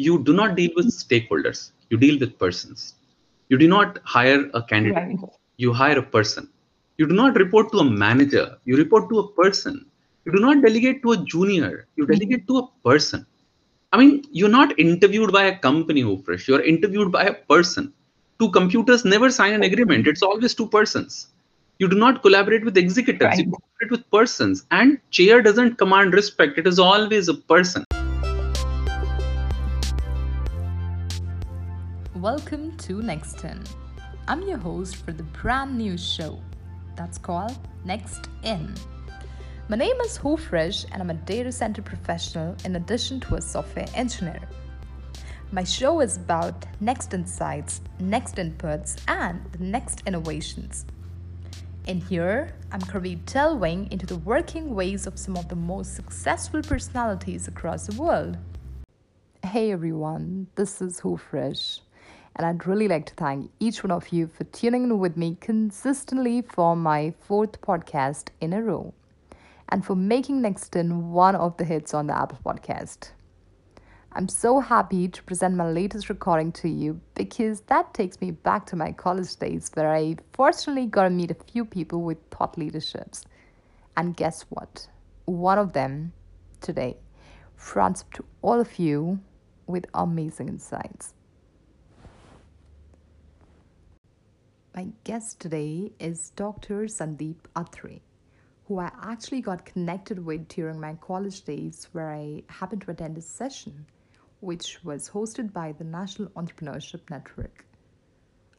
you do not deal with stakeholders, you deal with persons. You do not hire a candidate, right. you hire a person. You do not report to a manager, you report to a person. You do not delegate to a junior, you mm-hmm. delegate to a person. I mean, you're not interviewed by a company, Fresh. You're interviewed by a person. Two computers never sign an agreement. It's always two persons. You do not collaborate with executives. Right. You collaborate with persons. And chair doesn't command respect. It is always a person. Welcome to Next In. I'm your host for the brand new show that's called Next In. My name is Hofresh and I'm a data center professional in addition to a software engineer. My show is about next insights, next inputs, and the next innovations. In here, I'm currently delving into the working ways of some of the most successful personalities across the world. Hey everyone, this is Hofresh and I'd really like to thank each one of you for tuning in with me consistently for my fourth podcast in a row and for making Nextin one of the hits on the Apple Podcast. I'm so happy to present my latest recording to you because that takes me back to my college days where I fortunately got to meet a few people with thought leaderships. And guess what? One of them today fronts to all of you with amazing insights. My guest today is Dr. Sandeep Atre, who I actually got connected with during my college days, where I happened to attend a session which was hosted by the National Entrepreneurship Network.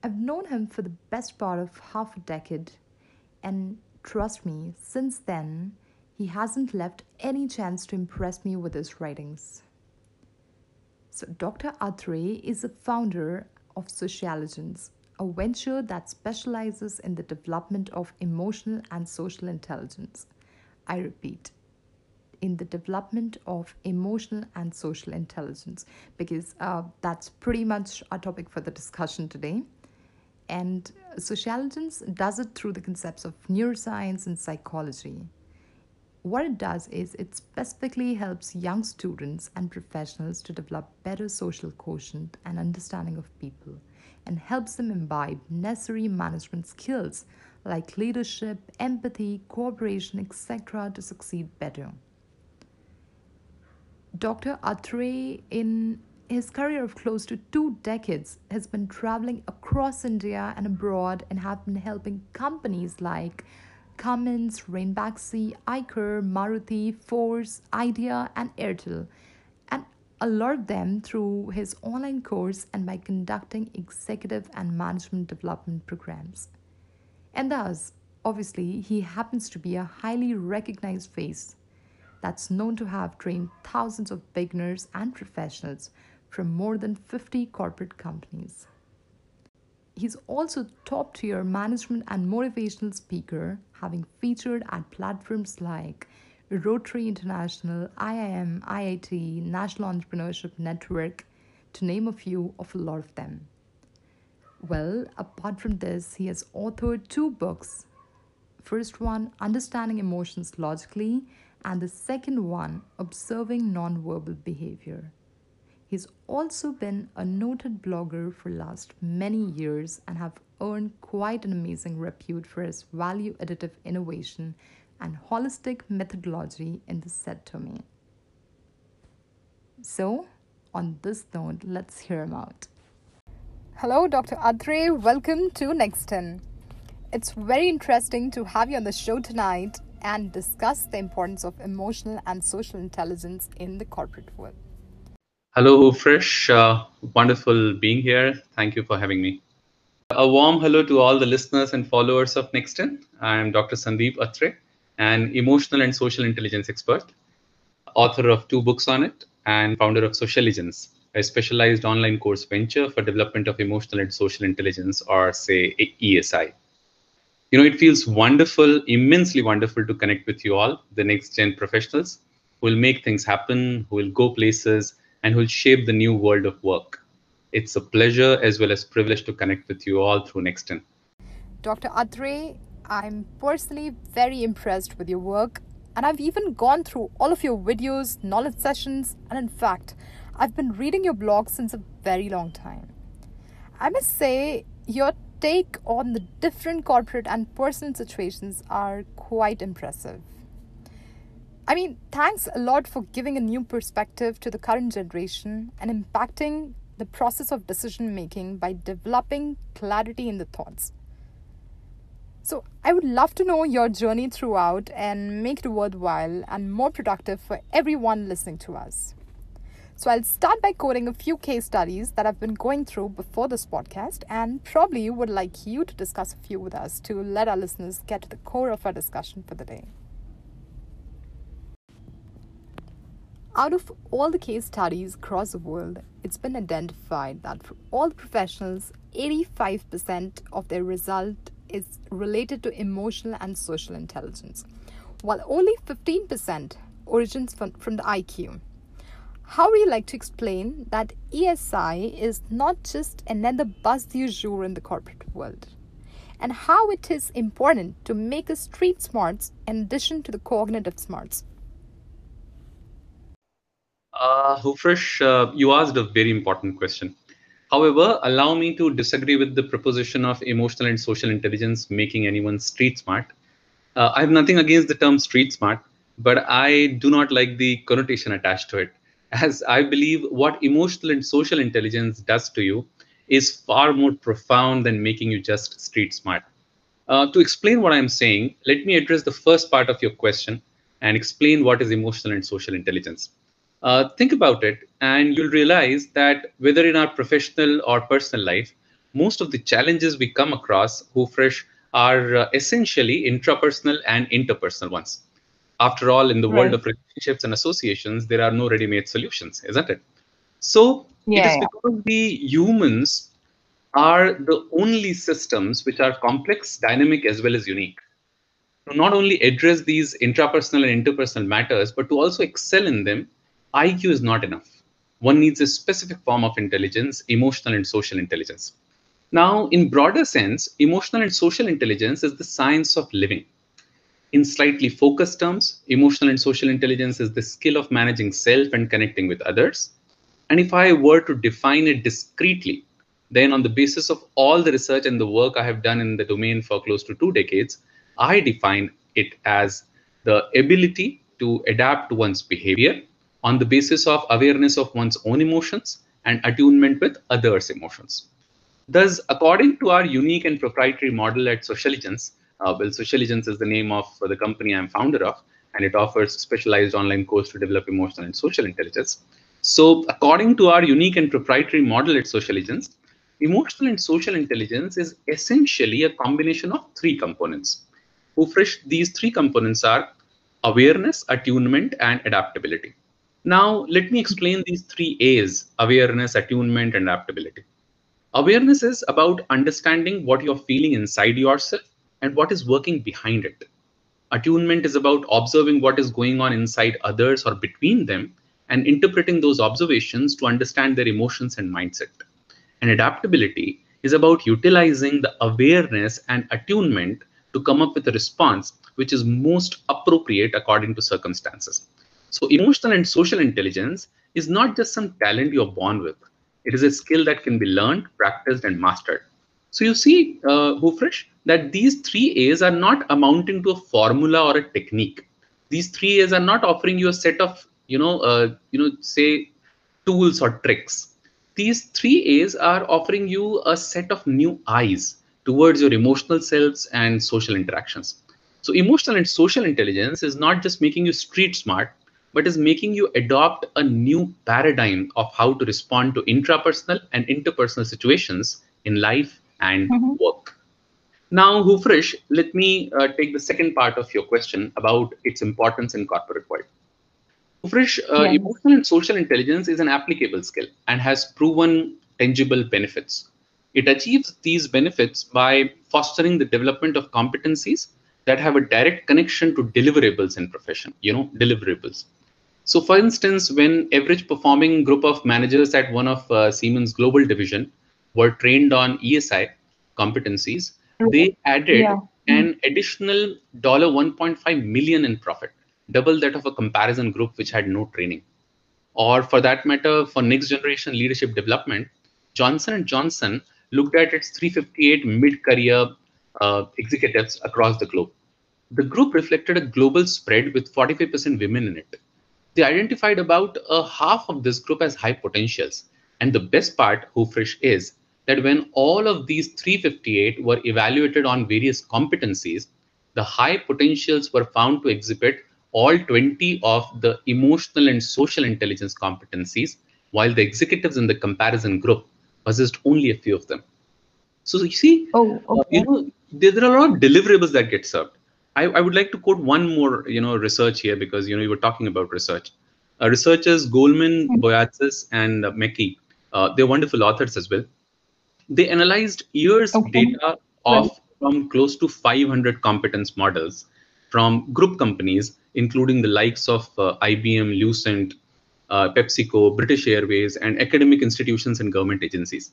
I've known him for the best part of half a decade, and trust me, since then, he hasn't left any chance to impress me with his writings. So, Dr. Atre is the founder of Socialigence, a venture that specializes in the development of emotional and social intelligence. I repeat, in the development of emotional and social intelligence, because uh, that's pretty much our topic for the discussion today. And Socialigence does it through the concepts of neuroscience and psychology. What it does is it specifically helps young students and professionals to develop better social quotient and understanding of people and helps them imbibe necessary management skills like leadership, empathy, cooperation, etc., to succeed better. Dr. Atre, in his career of close to two decades, has been traveling across India and abroad and have been helping companies like Cummins, Ranbaxy, Eicher, Maruti, Force, Idea, and Airtel alert them through his online course and by conducting executive and management development programs. And thus, obviously, he happens to be a highly recognized face that's known to have trained thousands of beginners and professionals from more than 50 corporate companies. He's also top tier management and motivational speaker, having featured at platforms like Rotary International, IIM, IIT, National Entrepreneurship Network, to name a few of a lot of them. Well, apart from this, he has authored two books. First one, Understanding Emotions Logically, and the second one, Observing Nonverbal Behavior. He's also been a noted blogger for last many years and have earned quite an amazing repute for his value additive innovation and holistic methodology in the said domain. So, on this note, let's hear him out. Hello, Dr. Atre. Welcome to Nextin. It's very interesting to have you on the show tonight and discuss the importance of emotional and social intelligence in the corporate world. Hello, Fresh. Uh, wonderful being here. Thank you for having me. A warm hello to all the listeners and followers of Nextin. I am Dr. Sandeep Atre an emotional and social intelligence expert, author of two books on it, and founder of Socialigence, a specialized online course venture for development of emotional and social intelligence, or say ESI. You know, it feels wonderful, immensely wonderful to connect with you all, the next gen professionals who will make things happen, who will go places, and who will shape the new world of work. It's a pleasure as well as privilege to connect with you all through Nextin. Dr. Atre, I'm personally very impressed with your work, and I've even gone through all of your videos, knowledge sessions, and in fact, I've been reading your blog since a very long time. I must say, your take on the different corporate and personal situations are quite impressive. I mean, thanks a lot for giving a new perspective to the current generation and impacting the process of decision making by developing clarity in the thoughts. So, I would love to know your journey throughout and make it worthwhile and more productive for everyone listening to us. So, I'll start by quoting a few case studies that I've been going through before this podcast and probably would like you to discuss a few with us to let our listeners get to the core of our discussion for the day. Out of all the case studies across the world, it's been identified that for all professionals, 85% of their result is related to emotional and social intelligence, while only 15% origins from, from the IQ. How would you like to explain that ESI is not just another buzz du jour in the corporate world? And how it is important to make us street smarts in addition to the cognitive smarts? Uh, Hufresh, uh, you asked a very important question. However, allow me to disagree with the proposition of emotional and social intelligence making anyone street smart. Uh, I have nothing against the term street smart, but I do not like the connotation attached to it, as I believe what emotional and social intelligence does to you is far more profound than making you just street smart. Uh, to explain what I'm saying, let me address the first part of your question and explain what is emotional and social intelligence. Uh, think about it, and you'll realize that whether in our professional or personal life, most of the challenges we come across, Hufresh, are uh, essentially intrapersonal and interpersonal ones. After all, in the right. world of relationships and associations, there are no ready made solutions, isn't it? So, yeah, it is because the humans are the only systems which are complex, dynamic, as well as unique. To not only address these intrapersonal and interpersonal matters, but to also excel in them IQ is not enough. One needs a specific form of intelligence, emotional and social intelligence. Now, in broader sense, emotional and social intelligence is the science of living. In slightly focused terms, emotional and social intelligence is the skill of managing self and connecting with others. And if I were to define it discreetly, then on the basis of all the research and the work I have done in the domain for close to two decades, I define it as the ability to adapt one's behavior on the basis of awareness of one's own emotions and attunement with others' emotions. Thus, according to our unique and proprietary model at Socialigence, uh, well, Socialigence is the name of the company I'm founder of, and it offers specialized online course to develop emotional and social intelligence. So, according to our unique and proprietary model at Socialigence, emotional and social intelligence is essentially a combination of three components. Hufresh, these three components are awareness, attunement, and adaptability. Now, let me explain these three A's awareness, attunement, and adaptability. Awareness is about understanding what you're feeling inside yourself and what is working behind it. Attunement is about observing what is going on inside others or between them and interpreting those observations to understand their emotions and mindset. And adaptability is about utilizing the awareness and attunement to come up with a response which is most appropriate according to circumstances. So, emotional and social intelligence is not just some talent you're born with, it is a skill that can be learned, practiced, and mastered. So, you see, uh, Hufresh, that these three A's are not amounting to a formula or a technique. These three A's are not offering you a set of, you know, uh, you know, say, tools or tricks. These three A's are offering you a set of new eyes towards your emotional selves and social interactions. So, emotional and social intelligence is not just making you street smart, but is making you adopt a new paradigm of how to respond to intrapersonal and interpersonal situations in life and mm-hmm. work. Now, Hufresh, let me uh, take the second part of your question about its importance in corporate world. Hufresh, uh, emotional and social intelligence is an applicable skill and has proven tangible benefits. It achieves these benefits by fostering the development of competencies that have a direct connection to deliverables in profession, you know, deliverables. So, for instance, when average performing group of managers at one of uh, Siemens global division were trained on ESI competencies, they added yeah. an additional dollar 1.5 million in profit, double that of a comparison group which had no training. or for that matter, for next generation leadership development, Johnson & Johnson looked at its 358 mid-career uh, executives across the globe. The group reflected a global spread with 45% women in it. They identified about a half of this group as high potentials. And the best part, Hufresh, is that when all of these 358 were evaluated on various competencies, the high potentials were found to exhibit all 20 of the emotional and social intelligence competencies, while the executives in the comparison group possessed only a few of them. So you see, oh, okay. you know, there, there, are a lot of deliverables that get served. I, I, would like to quote one more, you know, research here because you know you were talking about research. Uh, researchers Goleman, mm-hmm. Boyatzis, and uh, McKee, uh, they're wonderful authors as well. They analyzed years okay. data of right. from close to 500 competence models from group companies, including the likes of uh, IBM, Lucent, uh, PepsiCo, British Airways, and academic institutions and government agencies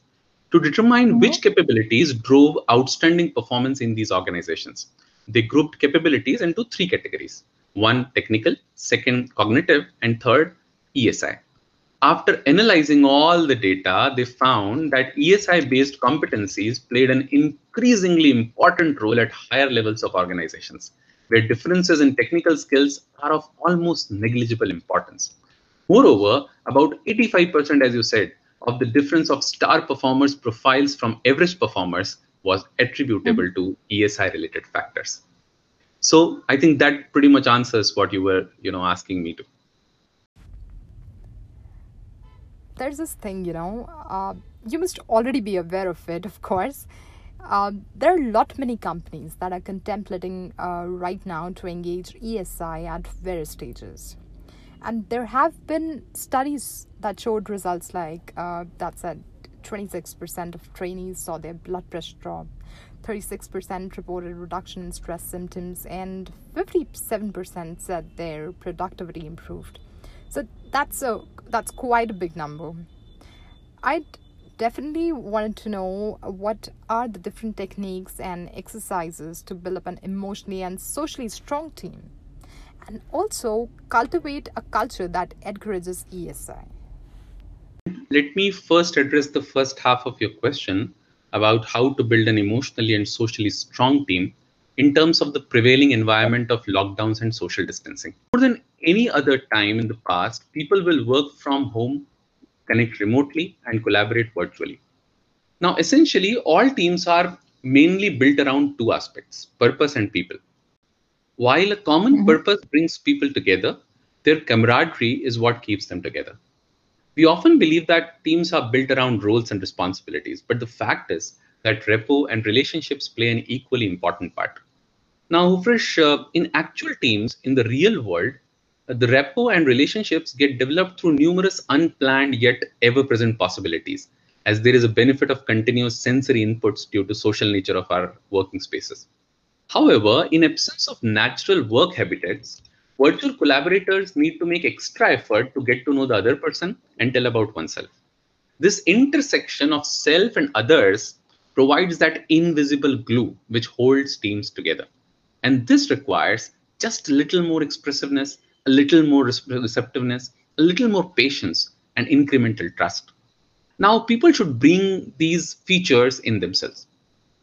to determine mm-hmm. which capabilities drove outstanding performance in these organizations. They grouped capabilities into three categories one technical, second cognitive, and third ESI. After analyzing all the data, they found that ESI based competencies played an increasingly important role at higher levels of organizations, where differences in technical skills are of almost negligible importance. Moreover, about 85%, as you said, of the difference of star performers profiles from average performers was attributable mm-hmm. to ESI related factors. So I think that pretty much answers what you were, you know, asking me to. There's this thing, you know, uh, you must already be aware of it, of course. Uh, there are a lot many companies that are contemplating uh, right now to engage ESI at various stages. And there have been studies that showed results like uh, that said 26% of trainees saw their blood pressure drop, 36% reported reduction in stress symptoms, and 57% said their productivity improved. So that's a that's quite a big number. I'd definitely wanted to know what are the different techniques and exercises to build up an emotionally and socially strong team and also cultivate a culture that encourages ESI. Let me first address the first half of your question about how to build an emotionally and socially strong team in terms of the prevailing environment of lockdowns and social distancing. More than any other time in the past, people will work from home, connect remotely, and collaborate virtually. Now, essentially, all teams are mainly built around two aspects purpose and people. While a common mm-hmm. purpose brings people together, their camaraderie is what keeps them together. We often believe that teams are built around roles and responsibilities, but the fact is that repo and relationships play an equally important part. Now, Hufresh, uh, in actual teams in the real world, uh, the repo and relationships get developed through numerous unplanned yet ever present possibilities, as there is a benefit of continuous sensory inputs due to social nature of our working spaces. However, in absence of natural work habitats, virtual collaborators need to make extra effort to get to know the other person and tell about oneself. This intersection of self and others provides that invisible glue which holds teams together. And this requires just a little more expressiveness, a little more receptiveness, a little more patience, and incremental trust. Now, people should bring these features in themselves.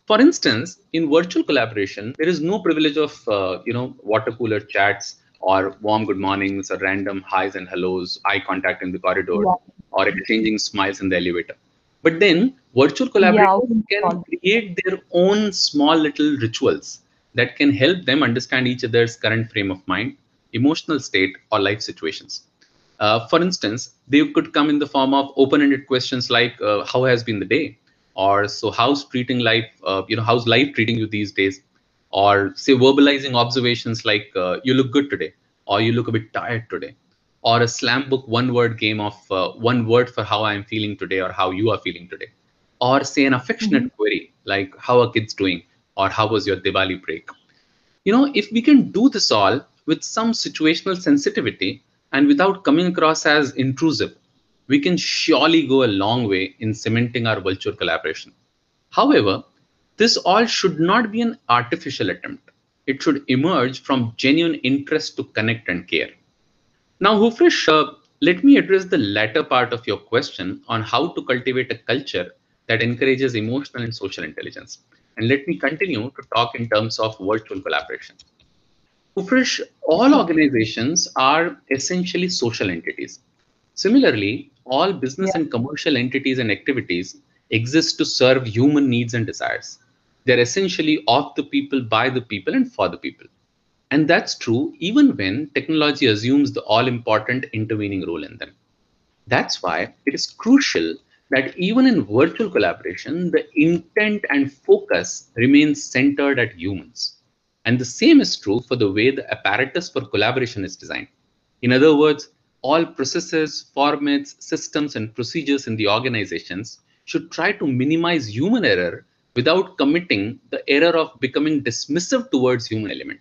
For instance, in virtual collaboration, there is no privilege of uh, you know water cooler chats or warm good mornings or random highs and hellos, eye contact in the corridor, yeah. or exchanging smiles in the elevator. But then virtual collaborators yeah, can create their own small little rituals that can help them understand each other's current frame of mind, emotional state, or life situations. Uh, for instance, they could come in the form of open-ended questions like, uh, "How has been the day?" or so how's treating life uh, you know how's life treating you these days or say verbalizing observations like uh, you look good today or you look a bit tired today or a slam book one word game of uh, one word for how i'm feeling today or how you are feeling today or say an affectionate mm-hmm. query like how are kids doing or how was your diwali break you know if we can do this all with some situational sensitivity and without coming across as intrusive we can surely go a long way in cementing our virtual collaboration. However, this all should not be an artificial attempt. It should emerge from genuine interest to connect and care. Now, Hufresh, uh, Let me address the latter part of your question on how to cultivate a culture that encourages emotional and social intelligence. And let me continue to talk in terms of virtual collaboration. Ufresh, all organizations are essentially social entities. Similarly, all business yeah. and commercial entities and activities exist to serve human needs and desires. They're essentially of the people, by the people, and for the people. And that's true even when technology assumes the all important intervening role in them. That's why it is crucial that even in virtual collaboration, the intent and focus remains centered at humans. And the same is true for the way the apparatus for collaboration is designed. In other words, all processes, formats, systems, and procedures in the organizations should try to minimize human error without committing the error of becoming dismissive towards human element.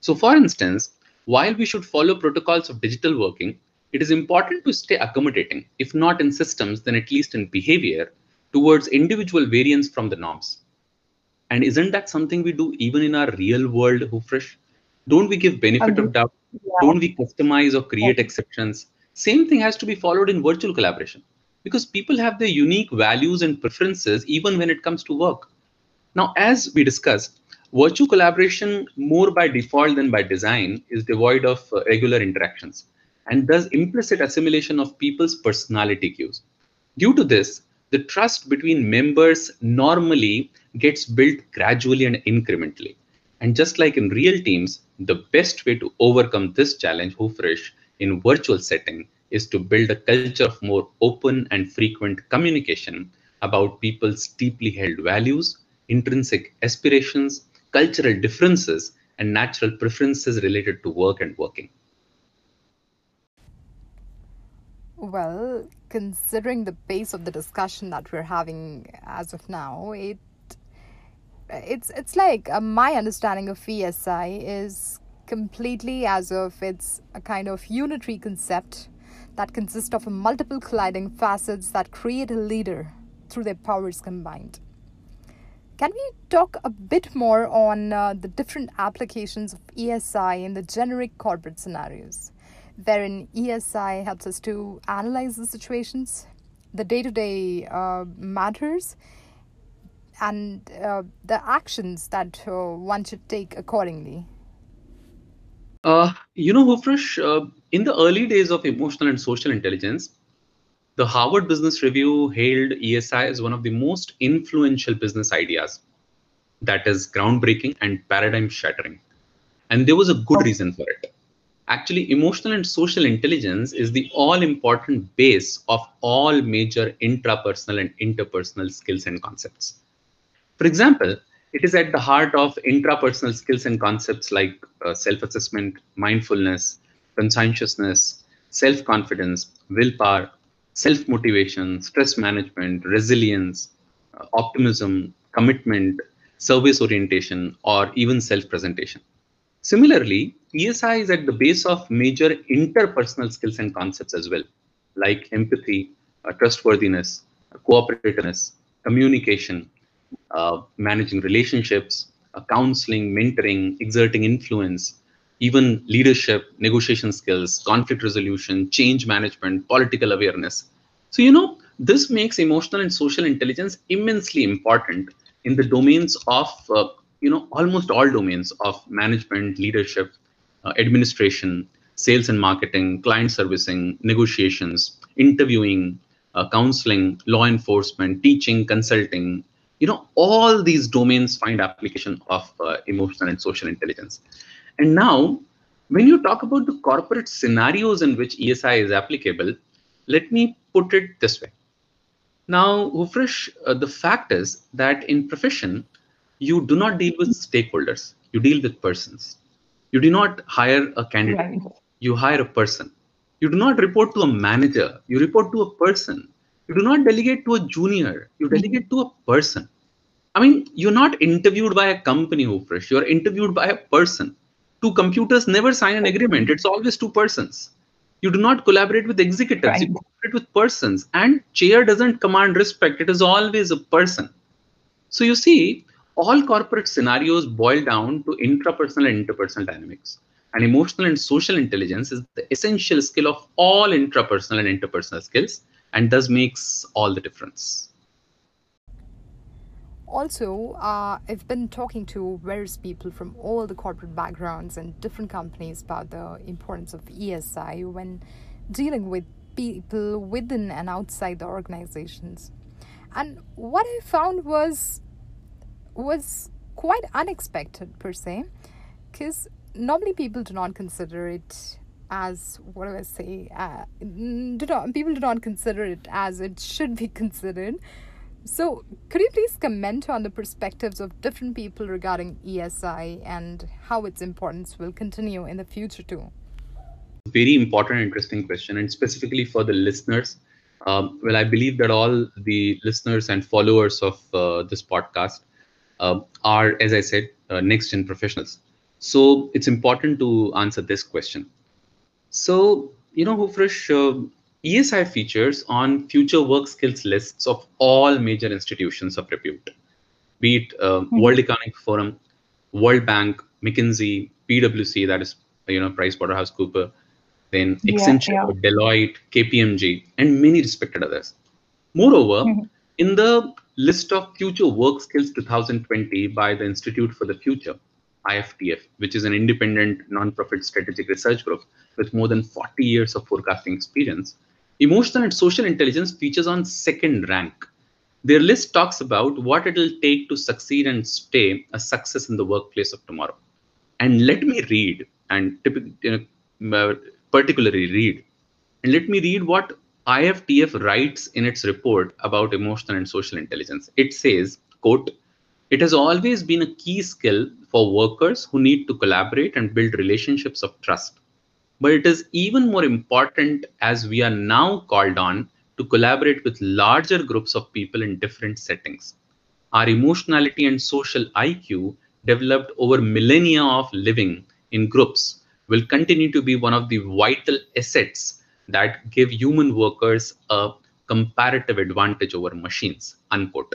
So for instance, while we should follow protocols of digital working, it is important to stay accommodating, if not in systems, then at least in behavior, towards individual variance from the norms. And isn't that something we do even in our real world, Hufresh? Don't we give benefit of doubt? Yeah. Don't we customize or create yeah. exceptions? Same thing has to be followed in virtual collaboration because people have their unique values and preferences even when it comes to work. Now, as we discussed, virtual collaboration more by default than by design is devoid of uh, regular interactions and does implicit assimilation of people's personality cues. Due to this, the trust between members normally gets built gradually and incrementally. And just like in real teams, the best way to overcome this challenge, Hufresh, in virtual setting is to build a culture of more open and frequent communication about people's deeply held values, intrinsic aspirations, cultural differences, and natural preferences related to work and working. Well, considering the pace of the discussion that we're having as of now, it it's it's like uh, my understanding of ESI is completely as of it's a kind of unitary concept that consist of multiple colliding facets that create a leader through their powers combined. Can we talk a bit more on uh, the different applications of ESI in the generic corporate scenarios? wherein ESI helps us to analyze the situations, the day to day matters, and uh, the actions that uh, one should take accordingly. Uh, you know, Hufresh, uh, in the early days of emotional and social intelligence, the Harvard Business Review hailed ESI as one of the most influential business ideas that is groundbreaking and paradigm shattering. And there was a good oh. reason for it actually emotional and social intelligence is the all important base of all major intrapersonal and interpersonal skills and concepts for example it is at the heart of intrapersonal skills and concepts like uh, self-assessment mindfulness conscientiousness self-confidence willpower self-motivation stress management resilience uh, optimism commitment service orientation or even self-presentation. Similarly, ESI is at the base of major interpersonal skills and concepts as well, like empathy, uh, trustworthiness, cooperativeness, communication, uh, managing relationships, uh, counseling, mentoring, exerting influence, even leadership, negotiation skills, conflict resolution, change management, political awareness. So, you know, this makes emotional and social intelligence immensely important in the domains of uh, you know almost all domains of management leadership uh, administration sales and marketing client servicing negotiations interviewing uh, counseling law enforcement teaching consulting you know all these domains find application of uh, emotional and social intelligence. And now when you talk about the corporate scenarios in which esi is applicable let me put it this way. Now Hufresh, uh, the fact is that in profession you do not deal with stakeholders. You deal with persons. You do not hire a candidate. Right. you hire a person. You do not report to a manager. You report to a person you do not delegate to a junior. You delegate to a person. I mean you're not interviewed by a company Hufresh. you're interviewed by a person. Two computers never sign an agreement. It's always two persons. You do not collaborate with executives. Right. you collaborate with persons. And chair doesn't command respect. It is always a person. So you see all corporate scenarios boil down to intrapersonal and interpersonal dynamics. And emotional and social intelligence is the essential skill of all intrapersonal and interpersonal skills and thus makes all the difference. Also, uh, I've been talking to various people from all the corporate backgrounds and different companies about the importance of ESI when dealing with people within and outside the organizations. And what I found was was quite unexpected per se, because normally people do not consider it as what do I say? Uh, do not people do not consider it as it should be considered. So, could you please comment on the perspectives of different people regarding ESI and how its importance will continue in the future too? Very important, interesting question, and specifically for the listeners. Um, well, I believe that all the listeners and followers of uh, this podcast uh, are, as I said, uh, next gen professionals. So it's important to answer this question. So, you know, Hufresh, uh, ESI features on future work skills lists of all major institutions of repute, be it uh, mm-hmm. World Economic Forum, World Bank, McKinsey, PwC, that is, you know, PricewaterhouseCooper, then Accenture, yeah, yeah. Deloitte, KPMG, and many respected others. Moreover, mm-hmm. in the list of future work skills 2020 by the Institute for the Future, IFTF, which is an independent non-profit strategic research group with more than 40 years of forecasting experience, emotional and social intelligence features on second rank. Their list talks about what it'll take to succeed and stay a success in the workplace of tomorrow. And let me read and you know, uh, particularly read. And let me read what IFTF writes in its report about emotional and social intelligence. It says, quote, it has always been a key skill for workers who need to collaborate and build relationships of trust. But it is even more important as we are now called on to collaborate with larger groups of people in different settings. Our emotionality and social IQ, developed over millennia of living in groups, will continue to be one of the vital assets that give human workers a comparative advantage over machines unquote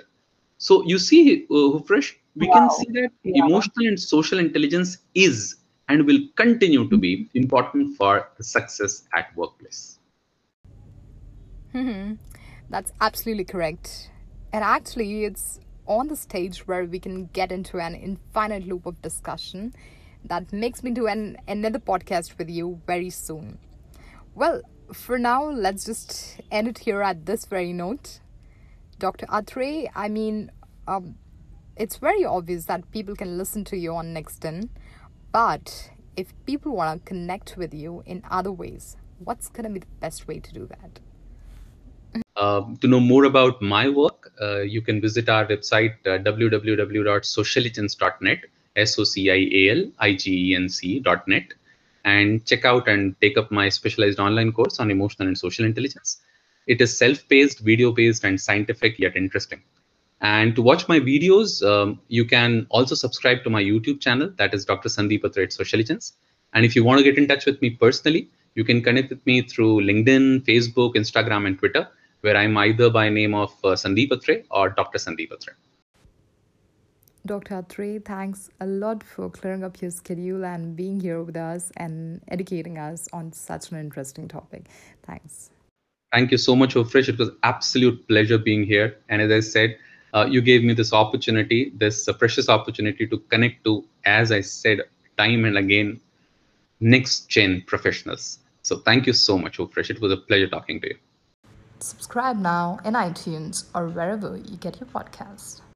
so you see uh, fresh we wow. can see that yeah. emotional and social intelligence is and will continue to be important for success at workplace mm-hmm. that's absolutely correct and actually it's on the stage where we can get into an infinite loop of discussion that makes me do an another podcast with you very soon well for now, let's just end it here at this very note. Dr. Atre, I mean, um, it's very obvious that people can listen to you on Nexten, but if people want to connect with you in other ways, what's going to be the best way to do that? Uh, to know more about my work, uh, you can visit our website uh, www.socialigence.net, S O C I A L I G E N C.net and check out and take up my specialized online course on emotional and social intelligence. It is self-paced, video-based, and scientific yet interesting. And to watch my videos, um, you can also subscribe to my YouTube channel, that is Dr. Sandeep Atre at Socialigence. And if you want to get in touch with me personally, you can connect with me through LinkedIn, Facebook, Instagram, and Twitter, where I'm either by name of uh, Sandeep Atre or Dr. Sandeep Atre. Dr. Atre, thanks a lot for clearing up your schedule and being here with us and educating us on such an interesting topic. Thanks. Thank you so much, Hufresh. It was absolute pleasure being here. And as I said, uh, you gave me this opportunity, this uh, precious opportunity to connect to, as I said, time and again, next gen professionals. So thank you so much, Hufresh. It was a pleasure talking to you. Subscribe now in iTunes or wherever you get your podcast.